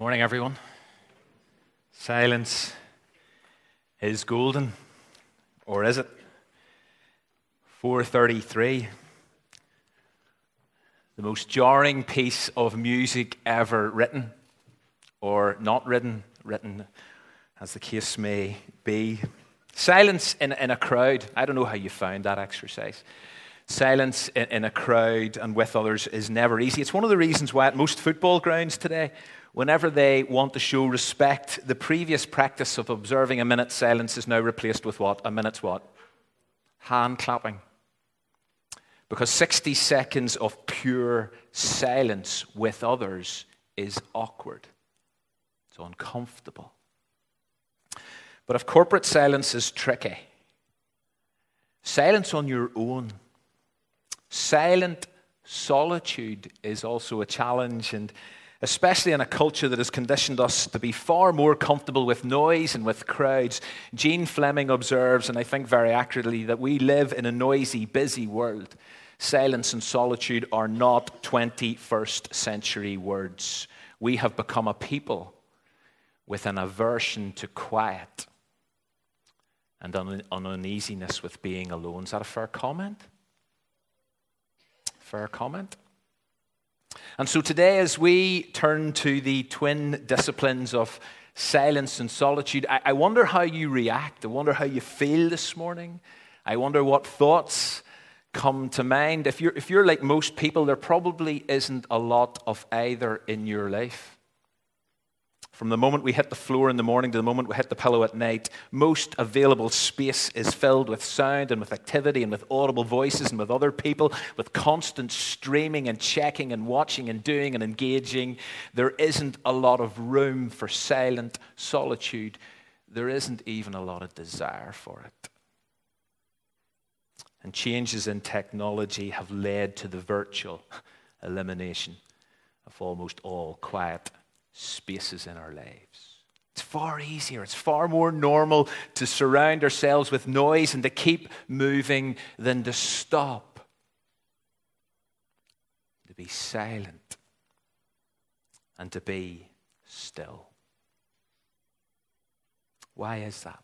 Morning, everyone. Silence is golden, or is it? 433. The most jarring piece of music ever written, or not written, written as the case may be. Silence in, in a crowd. I don't know how you found that exercise. Silence in, in a crowd and with others is never easy. It's one of the reasons why at most football grounds today, whenever they want to show respect, the previous practice of observing a minute's silence is now replaced with what? A minute's what? Hand clapping. Because 60 seconds of pure silence with others is awkward, it's uncomfortable. But if corporate silence is tricky, silence on your own, silent solitude is also a challenge. And especially in a culture that has conditioned us to be far more comfortable with noise and with crowds. Jean Fleming observes, and I think very accurately, that we live in a noisy, busy world. Silence and solitude are not 21st century words. We have become a people with an aversion to quiet and an uneasiness with being alone. Is that a fair comment? Fair comment? And so today, as we turn to the twin disciplines of silence and solitude, I, I, wonder how you react. I wonder how you feel this morning. I wonder what thoughts come to mind. If you're, if you're like most people, there probably isn't a lot of either in your life. From the moment we hit the floor in the morning to the moment we hit the pillow at night, most available space is filled with sound and with activity and with audible voices and with other people, with constant streaming and checking and watching and doing and engaging. There isn't a lot of room for silent solitude. There isn't even a lot of desire for it. And changes in technology have led to the virtual elimination of almost all quiet spaces in our lives. It's far easier, it's far more normal to surround ourselves with noise and to keep moving than to stop, to be silent, and to be still. Why is that?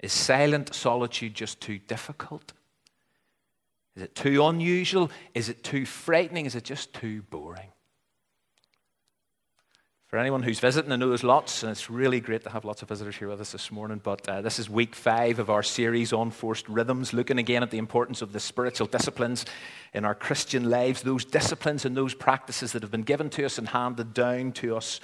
Is silent solitude just too difficult? Is it too unusual? Is it too frightening? Is it just too boring? For anyone who's visiting, I know there's lots, and it's really great to have lots of visitors here with us this morning. But uh, this is week five of our series on forced rhythms, looking again at the importance of the spiritual disciplines in our Christian lives, those disciplines and those practices that have been given to us and handed down to us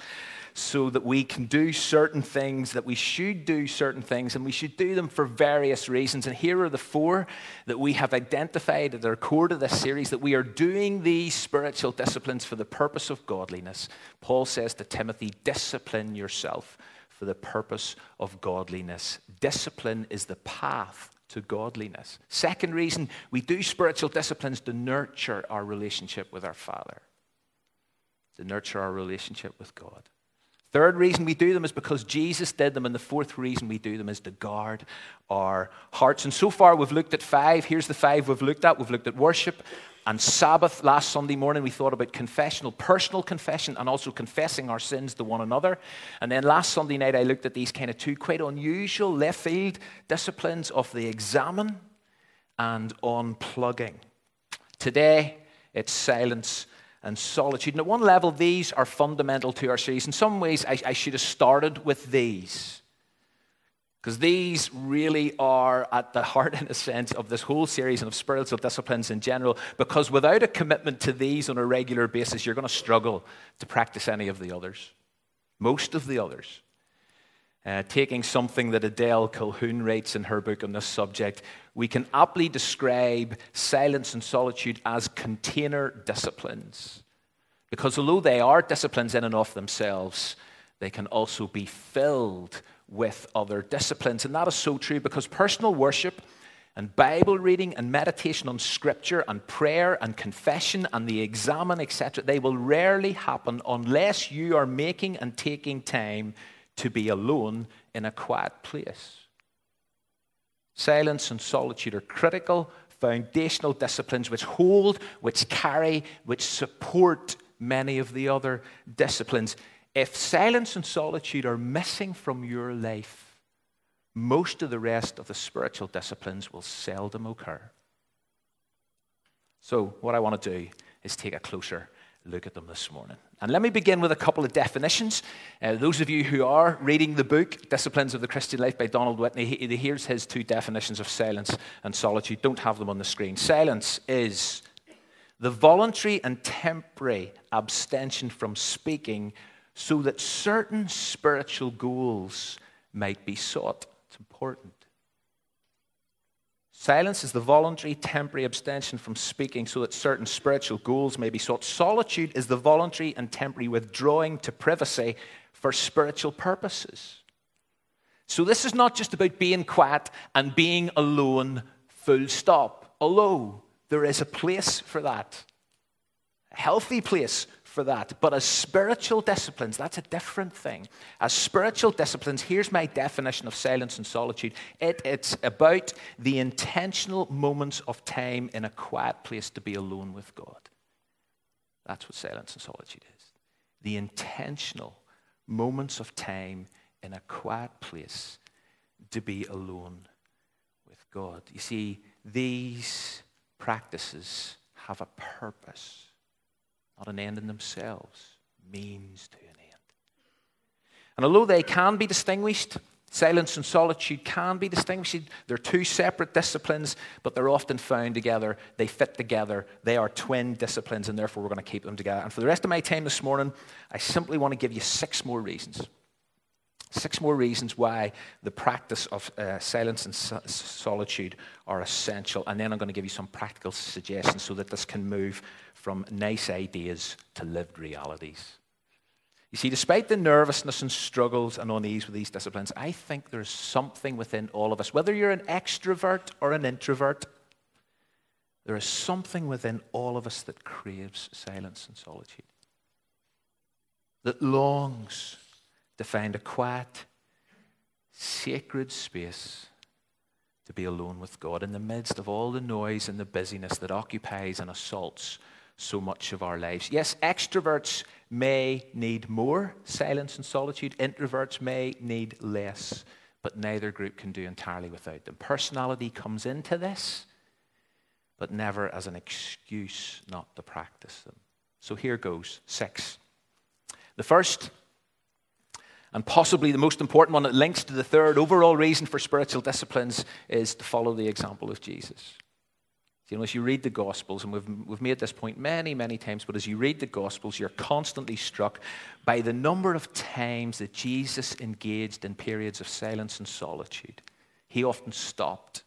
so that we can do certain things, that we should do certain things, and we should do them for various reasons. And here are the four that we have identified at the core to this series that we are doing these spiritual disciplines for the purpose of godliness. Paul says to Timothy, discipline yourself for the purpose of godliness. Discipline is the path to godliness. Second reason, we do spiritual disciplines to nurture our relationship with our Father, to nurture our relationship with God. Third reason we do them is because Jesus did them. And the fourth reason we do them is to guard our hearts. And so far, we've looked at five. Here's the five we've looked at we've looked at worship and Sabbath. Last Sunday morning, we thought about confessional, personal confession, and also confessing our sins to one another. And then last Sunday night, I looked at these kind of two quite unusual left field disciplines of the examen and unplugging. Today, it's silence and solitude. And at one level, these are fundamental to our series. In some ways, I, I should have started with these. Because these really are at the heart, in a sense, of this whole series and of spiritual disciplines in general. Because without a commitment to these on a regular basis, you're going to struggle to practice any of the others, most of the others. Uh, taking something that Adele Calhoun writes in her book on this subject, we can aptly describe silence and solitude as container disciplines. Because although they are disciplines in and of themselves, they can also be filled with other disciplines. And that is so true because personal worship and Bible reading and meditation on Scripture and prayer and confession and the examen, etc., they will rarely happen unless you are making and taking time to be alone in a quiet place. Silence and solitude are critical, foundational disciplines which hold, which carry, which support many of the other disciplines. If silence and solitude are missing from your life, most of the rest of the spiritual disciplines will seldom occur. So, what I want to do is take a closer look at them this morning. And let me begin with a couple of definitions. Uh, those of you who are reading the book, Disciplines of the Christian Life by Donald Whitney, he, here's his two definitions of silence and solitude. Don't have them on the screen. Silence is the voluntary and temporary abstention from speaking so that certain spiritual goals might be sought. It's important. Silence is the voluntary, temporary abstention from speaking so that certain spiritual goals may be sought. Solitude is the voluntary and temporary withdrawing to privacy for spiritual purposes. So, this is not just about being quiet and being alone, full stop. Although there is a place for that, a healthy place for that. But as spiritual disciplines, that's a different thing. As spiritual disciplines, here's my definition of silence and solitude it, it's about the intentional moments of time in a quiet place to be alone with God. That's what silence and solitude is. The intentional moments of time in a quiet place to be alone with God. You see, these practices have a purpose not an end in themselves, means to an end. And although they can be distinguished, silence and solitude can be distinguished. They're two separate disciplines, but they're often found together. They fit together. They are twin disciplines, and therefore we're going to keep them together. And for the rest of my time this morning, I simply want to give you six more reasons. Six more reasons why the practice of uh, silence and so- solitude are essential. And then I'm going to give you some practical suggestions so that this can move from nice ideas to lived realities. You see, despite the nervousness and struggles and unease with these disciplines, I think there's something within all of us, whether you're an extrovert or an introvert, there is something within all of us that craves silence and solitude, that longs to find a quiet, sacred space to be alone with God in the midst of all the noise and the busyness that occupies and assaults so much of our lives. Yes, extroverts may need more silence and solitude, introverts may need less, but neither group can do entirely without them. Personality comes into this, but never as an excuse not to practice them. So here goes six. The first, and possibly the most important one that links to the third overall reason for spiritual disciplines, is to follow the example of Jesus. You know, as you read the Gospels, and we've, we've made this point many, many times, but as you read the Gospels, you're constantly struck by the number of times that Jesus engaged in periods of silence and solitude. He often stopped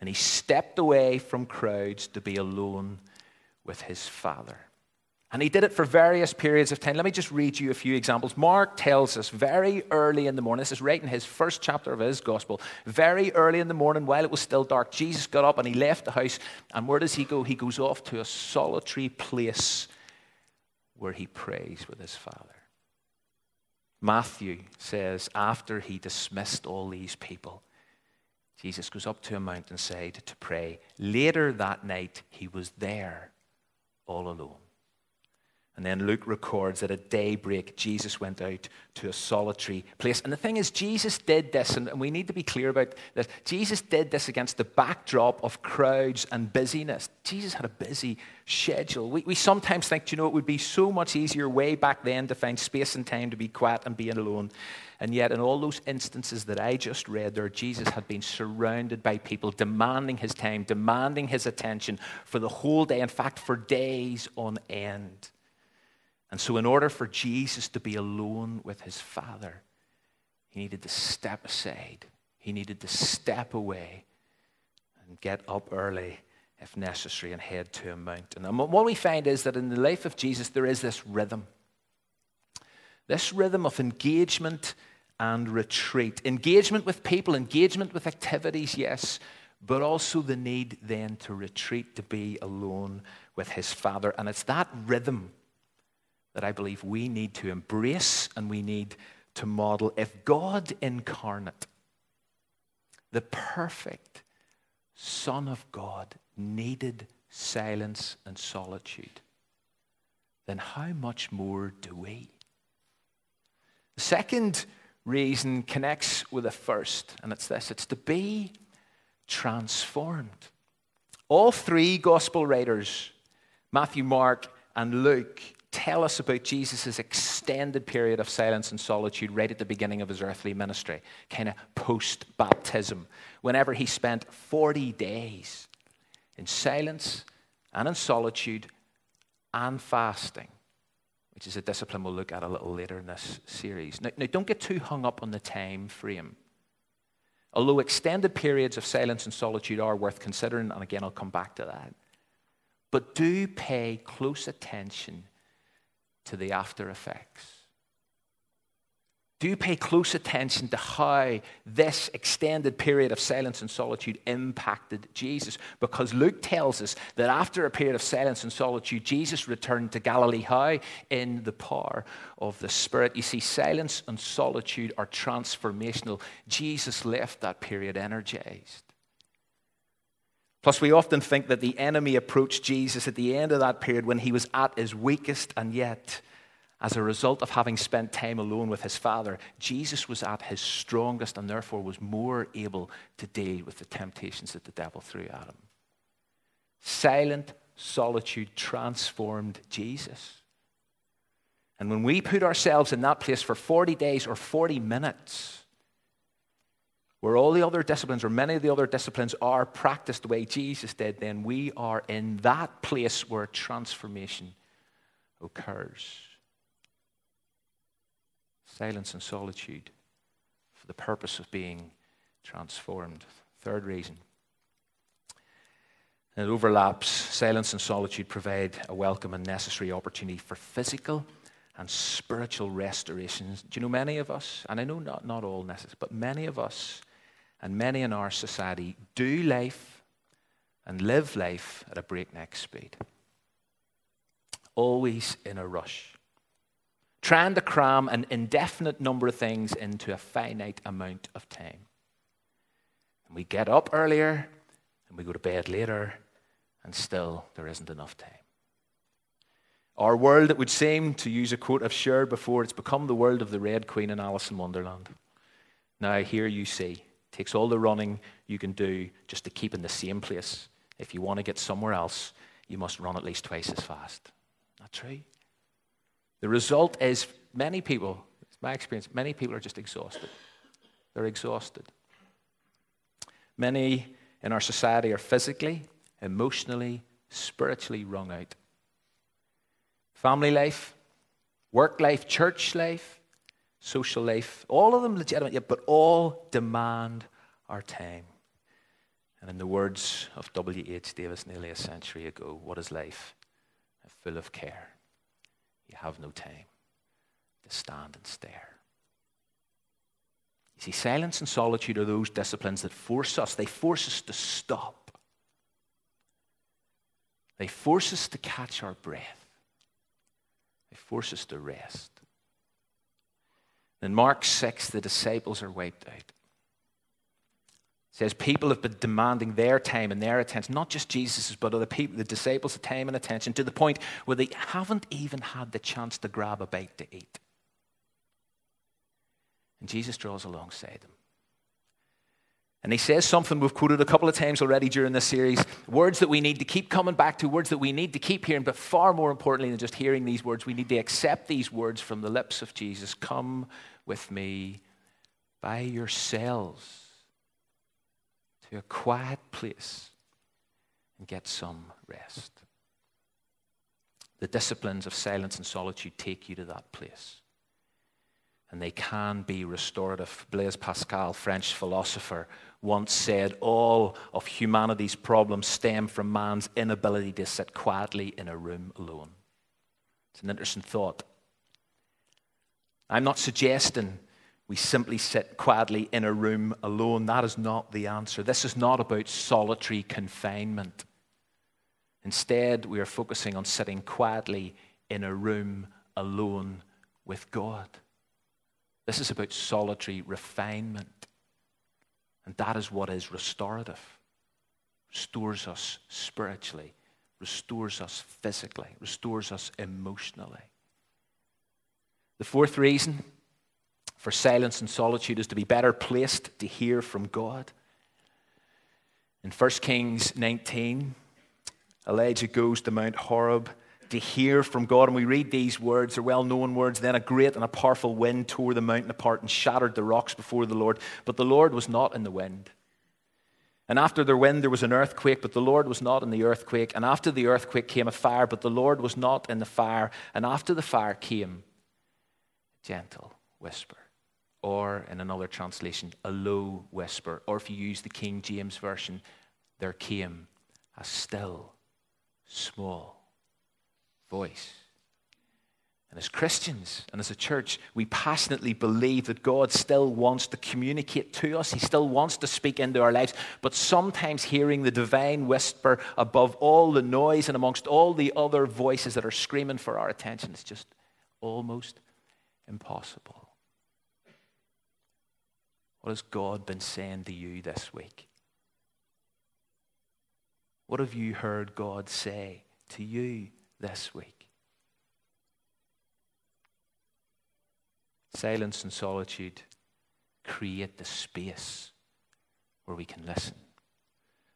and he stepped away from crowds to be alone with his Father. And he did it for various periods of time. Let me just read you a few examples. Mark tells us very early in the morning, this is right in his first chapter of his gospel, very early in the morning, while it was still dark, Jesus got up and he left the house. And where does he go? He goes off to a solitary place where he prays with his Father. Matthew says, after he dismissed all these people, Jesus goes up to a mountainside to pray. Later that night, he was there all alone. And then Luke records that at daybreak, Jesus went out to a solitary place. And the thing is, Jesus did this, and we need to be clear about this. Jesus did this against the backdrop of crowds and busyness. Jesus had a busy schedule. We, we sometimes think, you know, it would be so much easier way back then to find space and time to be quiet and being alone. And yet, in all those instances that I just read there, Jesus had been surrounded by people demanding his time, demanding his attention for the whole day, in fact, for days on end. And so, in order for Jesus to be alone with his Father, he needed to step aside. He needed to step away and get up early if necessary and head to a mountain. And what we find is that in the life of Jesus, there is this rhythm this rhythm of engagement and retreat. Engagement with people, engagement with activities, yes, but also the need then to retreat, to be alone with his Father. And it's that rhythm that I believe we need to embrace and we need to model. If God incarnate, the perfect Son of God, needed silence and solitude, then how much more do we? The second reason connects with the first, and it's this it's to be transformed. All three gospel writers, Matthew, Mark, and Luke, tell us about Jesus' extended period of silence and solitude right at the beginning of his earthly ministry, kind of post baptism, whenever he spent 40 days in silence and in solitude and fasting, which is a discipline we'll look at a little later in this series. Now, now don't get too hung up on the time frame. Although extended periods of silence and solitude are worth considering, and again, I'll come back to that. But do pay close attention to the after effects. Do pay close attention to how this extended period of silence and solitude impacted Jesus. Because Luke tells us that after a period of silence and solitude, Jesus returned to Galilee. How? In the power of the Spirit. You see, silence and solitude are transformational. Jesus left that period energized. Plus, we often think that the enemy approached Jesus at the end of that period when he was at his weakest, and yet as a result of having spent time alone with his father, Jesus was at his strongest and therefore was more able to deal with the temptations that the devil threw at him. Silent solitude transformed Jesus. And when we put ourselves in that place for 40 days or 40 minutes, where all the other disciplines or many of the other disciplines are practiced the way Jesus did, then we are in that place where transformation occurs silence and solitude for the purpose of being transformed. Third reason. It overlaps. Silence and solitude provide a welcome and necessary opportunity for physical and spiritual restorations. Do you know many of us, and I know not, not all necessary, but many of us and many in our society do life and live life at a breakneck speed. Always in a rush trying to cram an indefinite number of things into a finite amount of time. And we get up earlier and we go to bed later, and still there isn't enough time. Our world, it would seem, to use a quote I've shared before, it's become the world of the Red Queen and Alice in Wonderland. Now, here you see, takes all the running you can do just to keep in the same place. If you want to get somewhere else, you must run at least twice as fast. Not true? The result is many people, it's my experience, many people are just exhausted. They're exhausted. Many in our society are physically, emotionally, spiritually wrung out. Family life, work life, church life, social life, all of them legitimate, but all demand our time. And in the words of W.H. Davies nearly a century ago, what is life? Full of care you have no time to stand and stare. You see, silence and solitude are those disciplines that force us, they force us to stop. They force us to catch our breath. They force us to rest. In Mark 6, the disciples are wiped out says people have been demanding their time and their attention, not just Jesus's, but other people, the disciples' time and attention, to the point where they haven't even had the chance to grab a bite to eat. And Jesus draws alongside them. And he says something we've quoted a couple of times already during this series words that we need to keep coming back to, words that we need to keep hearing, but far more importantly than just hearing these words, we need to accept these words from the lips of Jesus Come with me by yourselves to a quiet place and get some rest. The disciplines of silence and solitude take you to that place. And they can be restorative. Blaise Pascal, French philosopher, once said all of humanity's problems stem from man's inability to sit quietly in a room alone. It's an interesting thought. I'm not suggesting we simply sit quietly in a room alone. That is not the answer. This is not about solitary confinement. Instead, we are focusing on sitting quietly in a room alone with God. This is about solitary refinement. And that is what is restorative. Restores us spiritually, restores us physically, restores us emotionally. The fourth reason for silence and solitude is to be better placed to hear from God. In 1 Kings 19, Elijah goes to Mount Horeb to hear from God. And we read these words, they're well known words. Then a great and a powerful wind tore the mountain apart and shattered the rocks before the Lord. But the Lord was not in the wind. And after the wind, there was an earthquake, but the Lord was not in the earthquake. And after the earthquake came a fire, but the Lord was not in the fire. And after the fire came gentle whisper. Or in another translation, a low whisper. Or if you use the King James Version, there came a still, small voice. And as Christians and as a church, we passionately believe that God still wants to communicate to us. He still wants to speak into our lives. But sometimes hearing the divine whisper above all the noise and amongst all the other voices that are screaming for our attention is just almost impossible. What has God been saying to you this week? What have you heard God say to you this week. Silence and solitude create the space where we can listen.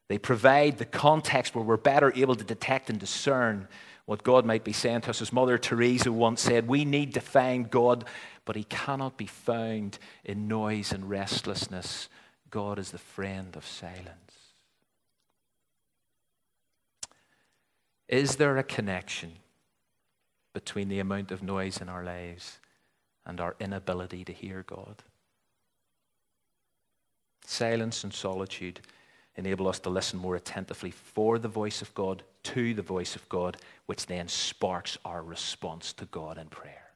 They provide the context where we're better able to detect and discern what God might be saying to us. As Mother Teresa once said, we need to find God, but he cannot be found in noise and restlessness. God is the friend of silence. Is there a connection between the amount of noise in our lives and our inability to hear God? Silence and solitude enable us to listen more attentively for the voice of God, to the voice of God, which then sparks our response to God in prayer.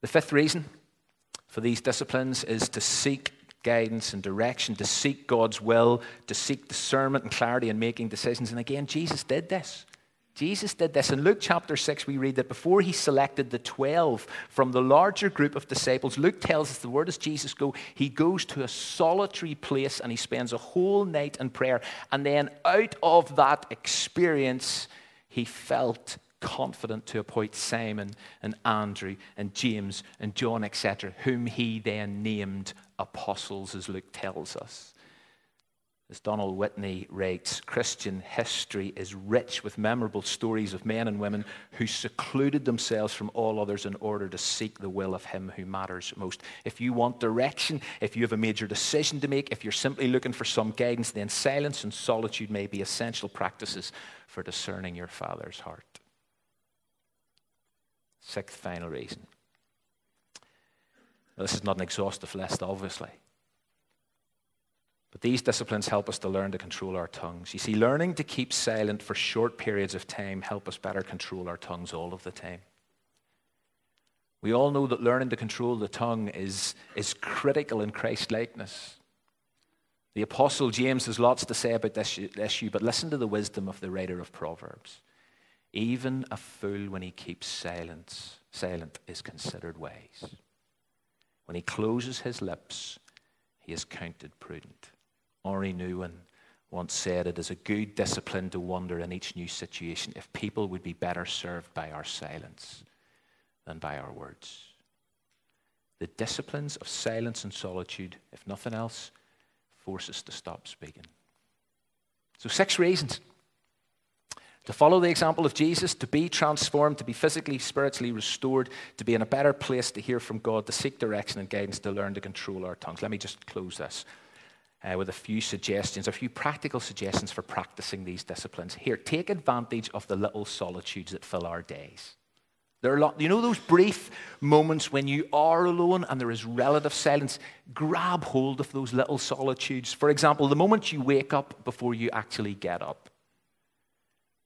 The fifth reason for these disciplines is to seek guidance and direction, to seek God's will, to seek discernment and clarity in making decisions. And again, Jesus did this. Jesus did this. In Luke chapter 6, we read that before he selected the 12 from the larger group of disciples, Luke tells us the word as Jesus go, he goes to a solitary place and he spends a whole night in prayer. And then out of that experience, he felt confident to appoint Simon and Andrew and James and John, etc., whom he then named apostles, as Luke tells us. As Donald Whitney writes, Christian history is rich with memorable stories of men and women who secluded themselves from all others in order to seek the will of Him who matters most. If you want direction, if you have a major decision to make, if you're simply looking for some guidance, then silence and solitude may be essential practices for discerning your Father's heart. Sixth, final reason. This is not an exhaustive list, obviously. But these disciplines help us to learn to control our tongues. You see, learning to keep silent for short periods of time help us better control our tongues all of the time. We all know that learning to control the tongue is, is critical in Christ likeness. The Apostle James has lots to say about this issue, but listen to the wisdom of the writer of Proverbs. Even a fool, when he keeps silence, silent, is considered wise. When he closes his lips, he is counted prudent. Henri Nouwen once said, It is a good discipline to wonder in each new situation if people would be better served by our silence than by our words. The disciplines of silence and solitude, if nothing else, force us to stop speaking. So, six reasons to follow the example of Jesus, to be transformed, to be physically, spiritually restored, to be in a better place to hear from God, to seek direction and guidance, to learn to control our tongues. Let me just close this uh, with a few suggestions, a few practical suggestions for practicing these disciplines. Here, take advantage of the little solitudes that fill our days. There are a lot, you know those brief moments when you are alone and there is relative silence? Grab hold of those little solitudes. For example, the moment you wake up before you actually get up.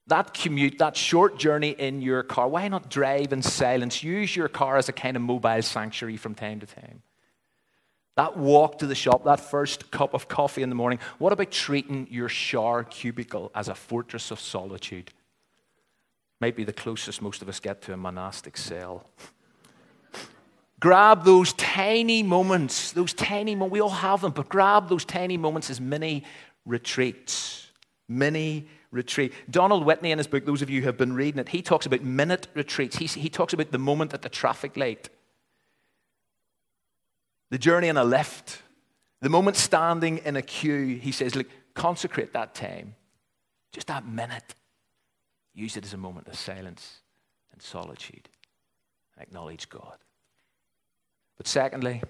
That commute, that short journey in your car, why not drive in silence? Use your car as a kind of mobile sanctuary from time to time. That walk to the shop, that first cup of coffee in the morning. What about treating your shower cubicle as a fortress of solitude? Might be the closest most of us get to a monastic cell. grab those tiny moments, those tiny moments, we all have them, but grab those tiny moments as mini retreats, mini retreat. Donald Whitney, in his book, those of you who have been reading it, he talks about minute retreats. He, he talks about the moment at the traffic light, the journey in a lift, the moment standing in a queue. He says, Look, consecrate that time, just that minute. Use it as a moment of silence and solitude. Acknowledge God. But secondly,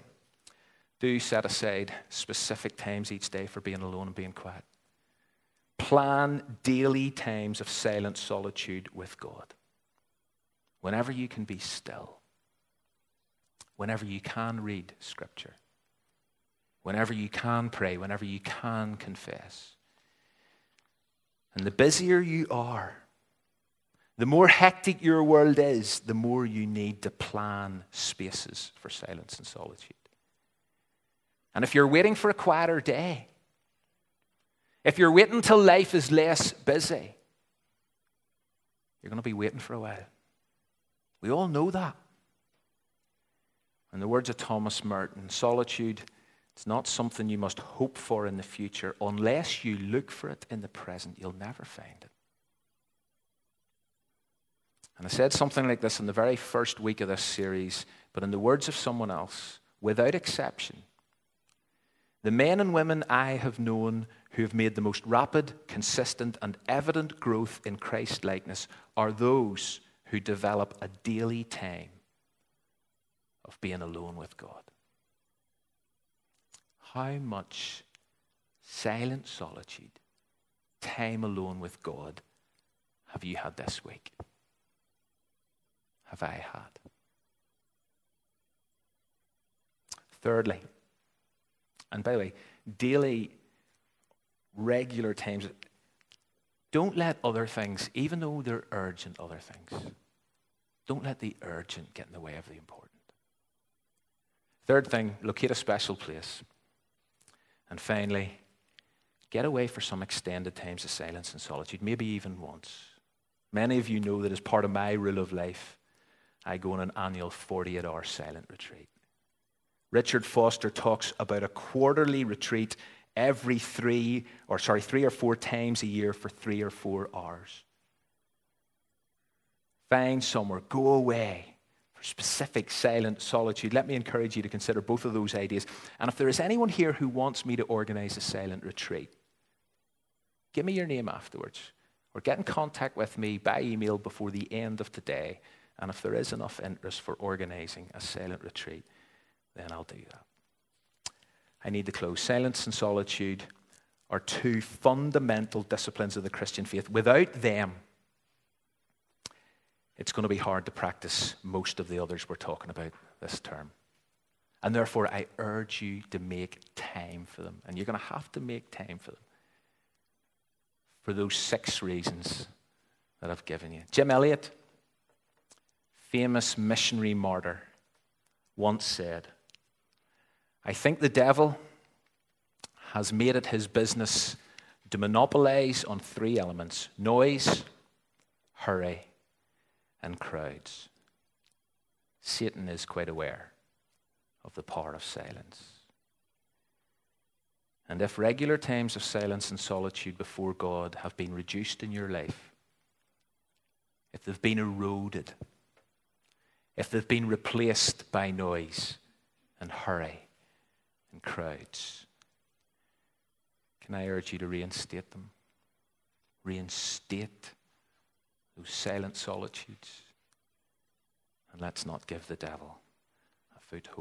do set aside specific times each day for being alone and being quiet. Plan daily times of silent solitude with God. Whenever you can be still, whenever you can read Scripture, whenever you can pray, whenever you can confess. And the busier you are, the more hectic your world is, the more you need to plan spaces for silence and solitude. And if you're waiting for a quieter day, if you're waiting till life is less busy, you're going to be waiting for a while. We all know that. In the words of Thomas Merton, solitude is not something you must hope for in the future. Unless you look for it in the present, you'll never find it. And I said something like this in the very first week of this series, but in the words of someone else, without exception, the men and women I have known who have made the most rapid, consistent, and evident growth in Christ likeness are those who develop a daily time of being alone with God. How much silent solitude, time alone with God, have you had this week? have I had? Thirdly, and by the way, daily, regular times, don't let other things, even though they're urgent, other things, don't let the urgent get in the way of the important. Third thing, locate a special place. And finally, get away for some extended times of silence and solitude, maybe even once. Many of you know that as part of my rule of life, I go on an annual 48 hour silent retreat. Richard Foster talks about a quarterly retreat every three, or sorry, three or four times a year for three or four hours. Find somewhere, go away for specific silent solitude. Let me encourage you to consider both of those ideas. And if there is anyone here who wants me to organize a silent retreat, give me your name afterwards or get in contact with me by email before the end of today and if there is enough interest for organizing a silent retreat, then I'll do that. I need to close. Silence and solitude are two fundamental disciplines of the Christian faith. Without them, it's going to be hard to practice most of the others we're talking about this term. And therefore, I urge you to make time for them. And you're going to have to make time for them for those six reasons that I've given you. Jim Elliot famous missionary martyr, once said, I think the devil has made it his business to monopolize on three elements noise, hurry, and crowds. Satan is quite aware of the power of silence. And if regular times of silence and solitude before God have been reduced in your life, if they've been eroded, if they've been replaced by noise and hurry and crowds. Can I urge you to reinstate them? Reinstate those silent solitudes. And let's not give the devil a foothold.